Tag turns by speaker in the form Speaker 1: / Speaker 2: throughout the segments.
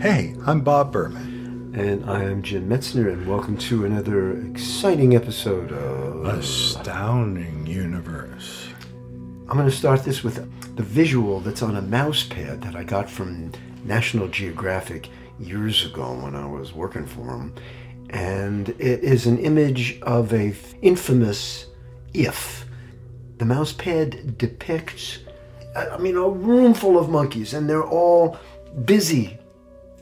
Speaker 1: Hey, I'm Bob Berman.
Speaker 2: And I am Jim Metzner, and welcome to another exciting episode of.
Speaker 1: Astounding Universe.
Speaker 2: I'm going to start this with the visual that's on a mouse pad that I got from National Geographic years ago when I was working for them. And it is an image of a infamous if. The mouse pad depicts, I mean, a room full of monkeys, and they're all busy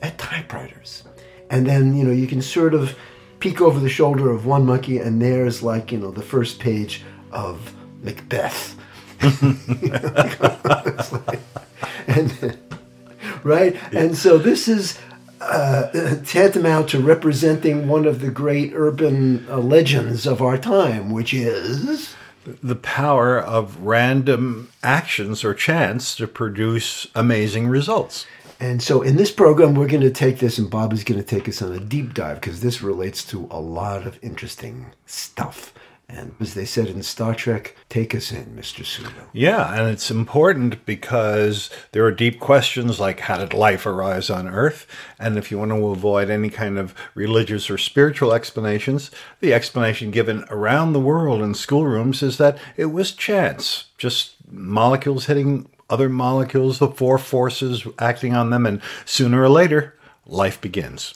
Speaker 2: at typewriters. And then, you know, you can sort of peek over the shoulder of one monkey, and there's like, you know, the first page of Macbeth. Like- and right? And so this is uh, tantamount to representing one of the great urban uh, legends of our time, which is.
Speaker 1: The power of random actions or chance to produce amazing results.
Speaker 2: And so in this program, we're going to take this, and Bob is going to take us on a deep dive because this relates to a lot of interesting stuff. And as they said in Star Trek, take us in, Mr. Sulu.
Speaker 1: Yeah, and it's important because there are deep questions like how did life arise on Earth? And if you want to avoid any kind of religious or spiritual explanations, the explanation given around the world in schoolrooms is that it was chance, just molecules hitting other molecules, the four forces acting on them, and sooner or later, life begins.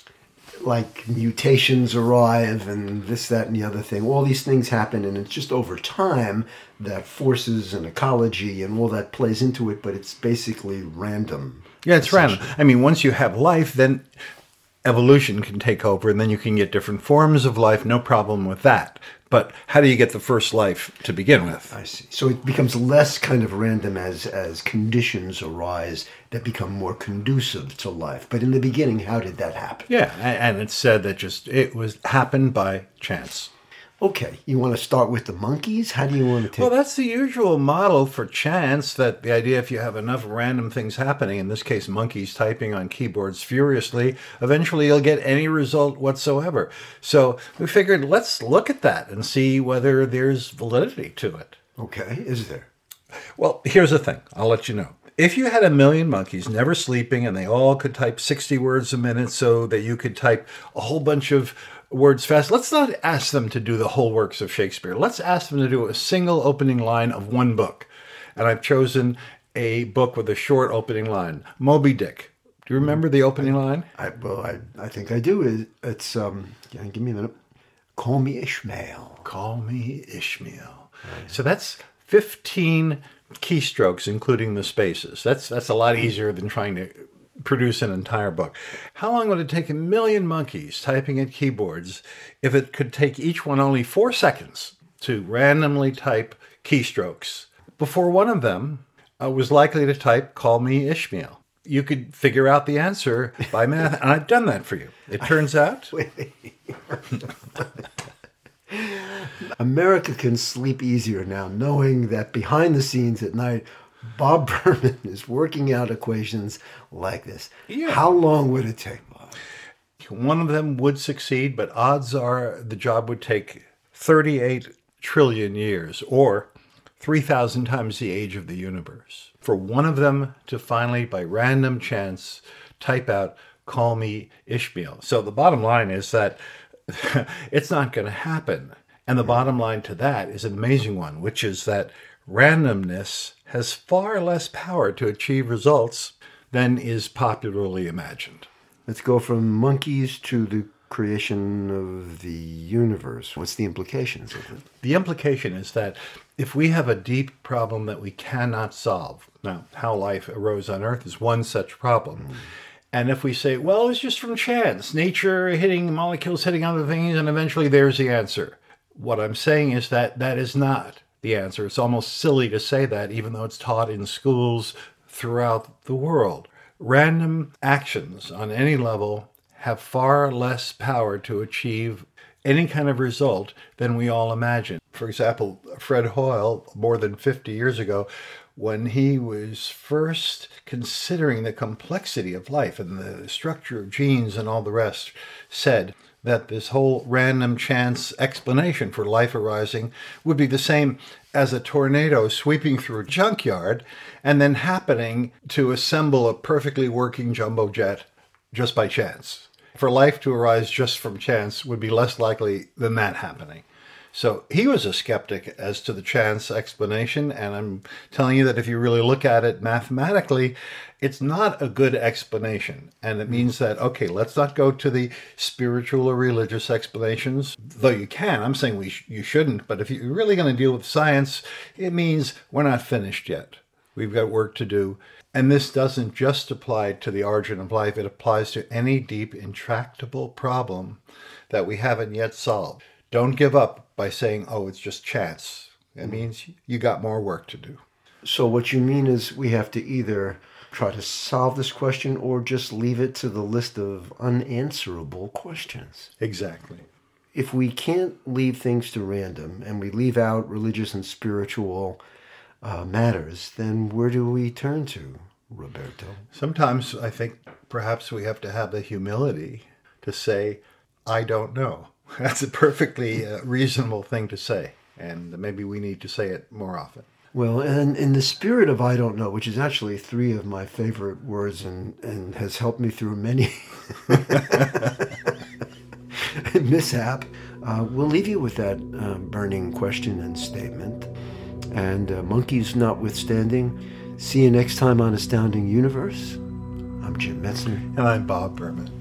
Speaker 2: Like mutations arrive, and this, that, and the other thing. All these things happen, and it's just over time that forces and ecology and all that plays into it, but it's basically random.
Speaker 1: Yeah, it's random. I mean, once you have life, then evolution can take over, and then you can get different forms of life. No problem with that. But how do you get the first life to begin with?
Speaker 2: I see. So it becomes less kind of random as as conditions arise that become more conducive to life. But in the beginning, how did that happen?
Speaker 1: Yeah, and it's said that just it was happened by chance.
Speaker 2: Okay, you want to start with the monkeys? How do you want to take?
Speaker 1: Well, that's the usual model for chance. That the idea, if you have enough random things happening, in this case, monkeys typing on keyboards furiously, eventually you'll get any result whatsoever. So we figured let's look at that and see whether there's validity to it.
Speaker 2: okay, is there?
Speaker 1: Well, here's the thing. I'll let you know. If you had a million monkeys never sleeping and they all could type 60 words a minute so that you could type a whole bunch of words fast, let's not ask them to do the whole works of Shakespeare. Let's ask them to do a single opening line of one book. And I've chosen a book with a short opening line Moby Dick. Do you remember the opening line?
Speaker 2: I well, I I think I do. It- It's um. Give me a minute. Call me Ishmael.
Speaker 1: Call me Ishmael. So that's 15 keystrokes, including the spaces. That's that's a lot easier than trying to produce an entire book. How long would it take a million monkeys typing at keyboards if it could take each one only four seconds to randomly type keystrokes before one of them uh, was likely to type "Call me Ishmael"? You could figure out the answer by math, and I've done that for you. It turns out
Speaker 2: America can sleep easier now, knowing that behind the scenes at night, Bob Berman is working out equations like this.
Speaker 1: Yeah.
Speaker 2: How long would it take, Bob?
Speaker 1: One of them would succeed, but odds are the job would take 38 trillion years, or 3,000 times the age of the universe, for one of them to finally, by random chance, type out, call me Ishmael. So the bottom line is that it's not going to happen. And the bottom line to that is an amazing one, which is that randomness has far less power to achieve results than is popularly imagined.
Speaker 2: Let's go from monkeys to the creation of the universe. What's the implications of it?
Speaker 1: The implication is that if we have a deep problem that we cannot solve, now, how life arose on Earth is one such problem. Hmm. And if we say, well, it's just from chance, nature hitting molecules hitting other things, and eventually there's the answer. What I'm saying is that that is not the answer. It's almost silly to say that, even though it's taught in schools throughout the world. Random actions on any level have far less power to achieve any kind of result than we all imagine. For example, Fred Hoyle, more than 50 years ago, when he was first considering the complexity of life and the structure of genes and all the rest, said that this whole random chance explanation for life arising would be the same as a tornado sweeping through a junkyard and then happening to assemble a perfectly working jumbo jet just by chance. For life to arise just from chance would be less likely than that happening. So he was a skeptic as to the chance explanation, and I'm telling you that if you really look at it mathematically, it's not a good explanation. And it means that, okay, let's not go to the spiritual or religious explanations, though you can. I'm saying we sh- you shouldn't, but if you're really going to deal with science, it means we're not finished yet. We've got work to do. And this doesn't just apply to the origin of life, it applies to any deep, intractable problem that we haven't yet solved. Don't give up by saying, oh, it's just chance. It mm-hmm. means you got more work to do.
Speaker 2: So, what you mean is we have to either try to solve this question or just leave it to the list of unanswerable questions.
Speaker 1: Exactly.
Speaker 2: If we can't leave things to random and we leave out religious and spiritual uh, matters, then where do we turn to, Roberto?
Speaker 1: Sometimes I think perhaps we have to have the humility to say, I don't know. That's a perfectly uh, reasonable thing to say, and maybe we need to say it more often.
Speaker 2: Well, and in the spirit of I don't know, which is actually three of my favorite words and, and has helped me through many mishap, uh, we'll leave you with that uh, burning question and statement. And uh, monkeys notwithstanding, see you next time on Astounding Universe. I'm Jim Metzner.
Speaker 1: And I'm Bob Berman.